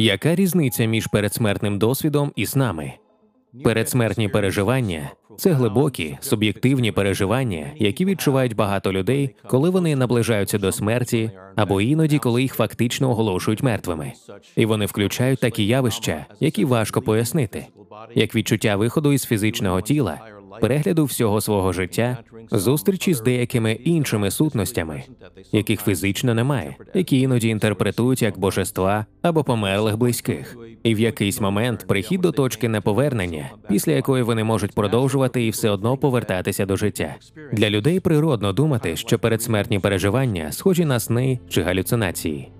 Яка різниця між передсмертним досвідом і снами? Передсмертні переживання це глибокі, суб'єктивні переживання, які відчувають багато людей, коли вони наближаються до смерті, або іноді, коли їх фактично оголошують мертвими. І вони включають такі явища, які важко пояснити, як відчуття виходу із фізичного тіла, перегляду всього свого життя, зустрічі з деякими іншими сутностями, яких фізично немає, які іноді інтерпретують як божества або померлих близьких, і в якийсь момент прихід до точки неповернення, після якої вони можуть продовжувати і все одно повертатися до життя. Для людей природно думати, що передсмертні переживання схожі на сни чи галюцинації.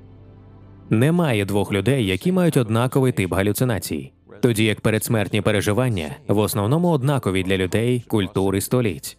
Немає двох людей, які мають однаковий тип галюцинацій тоді як передсмертні переживання в основному однакові для людей, культур і століть.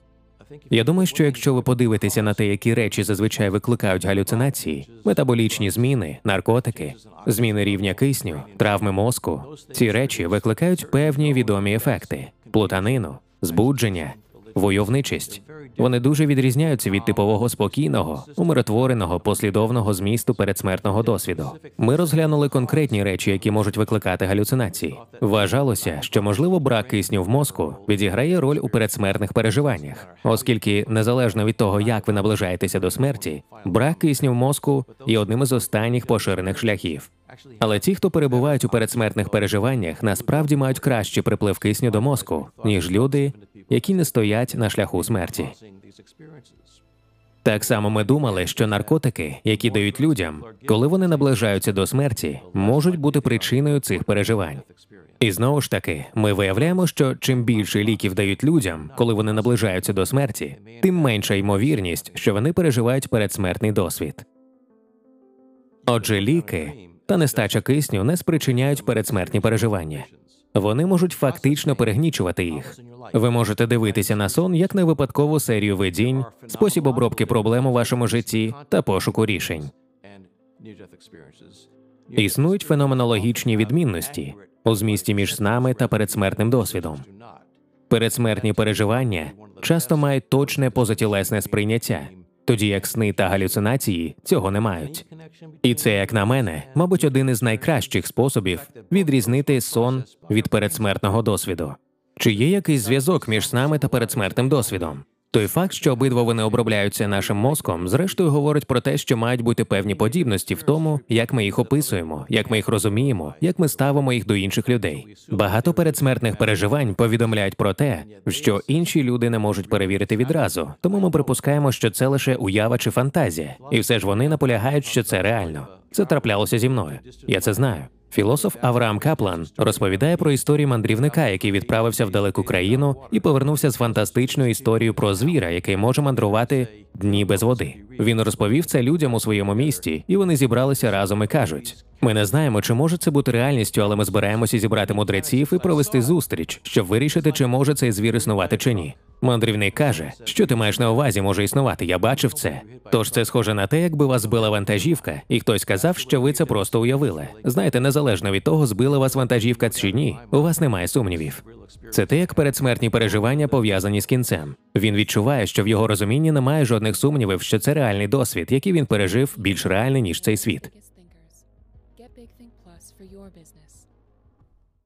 Я думаю, що якщо ви подивитеся на те, які речі зазвичай викликають галюцинації, метаболічні зміни, наркотики, зміни рівня кисню, травми мозку, ці речі викликають певні відомі ефекти: плутанину, збудження, войовничість. Вони дуже відрізняються від типового спокійного, умиротвореного, послідовного змісту передсмертного досвіду. Ми розглянули конкретні речі, які можуть викликати галюцинації. Вважалося, що можливо брак кисню в мозку відіграє роль у передсмертних переживаннях, оскільки незалежно від того, як ви наближаєтеся до смерті, брак кисню в мозку є одним із останніх поширених шляхів. Але ті, хто перебувають у передсмертних переживаннях, насправді мають кращий приплив кисню до мозку, ніж люди, які не стоять на шляху смерті. Так само ми думали, що наркотики, які дають людям, коли вони наближаються до смерті, можуть бути причиною цих переживань. І знову ж таки, ми виявляємо, що чим більше ліків дають людям, коли вони наближаються до смерті, тим менша ймовірність, що вони переживають передсмертний досвід. Отже, ліки та нестача кисню не спричиняють передсмертні переживання. Вони можуть фактично перегнічувати їх. Ви можете дивитися на сон як на випадкову серію видінь, спосіб обробки проблем у вашому житті та пошуку рішень. Існують феноменологічні відмінності у змісті між снами та передсмертним досвідом. Передсмертні переживання часто мають точне позатілесне сприйняття, тоді як сни та галюцинації цього не мають. І це, як на мене, мабуть, один із найкращих способів відрізнити сон від передсмертного досвіду. Чи є якийсь зв'язок між снами та передсмертним досвідом? Той факт, що обидва вони обробляються нашим мозком, зрештою говорить про те, що мають бути певні подібності в тому, як ми їх описуємо, як ми їх розуміємо, як ми ставимо їх до інших людей. Багато передсмертних переживань повідомляють про те, що інші люди не можуть перевірити відразу, тому ми припускаємо, що це лише уява чи фантазія, і все ж вони наполягають, що це реально. Це траплялося зі мною. Я це знаю. Філософ Авраам Каплан розповідає про історію мандрівника, який відправився в далеку країну і повернувся з фантастичною історією про звіра, який може мандрувати дні без води. Він розповів це людям у своєму місті, і вони зібралися разом і кажуть: ми не знаємо, чи може це бути реальністю, але ми збираємося зібрати мудреців і провести зустріч, щоб вирішити, чи може цей звір існувати чи ні. Мандрівник каже, що ти маєш на увазі, може існувати. Я бачив це. Тож це схоже на те, якби вас збила вантажівка, і хтось сказав, що ви це просто уявили. Знаєте, незалежно від того, збила вас вантажівка чи ні, у вас немає сумнівів. Це те, як передсмертні переживання пов'язані з кінцем. Він відчуває, що в його розумінні немає жодних сумнівів, що це реальний досвід, який він пережив більш реальний ніж цей світ.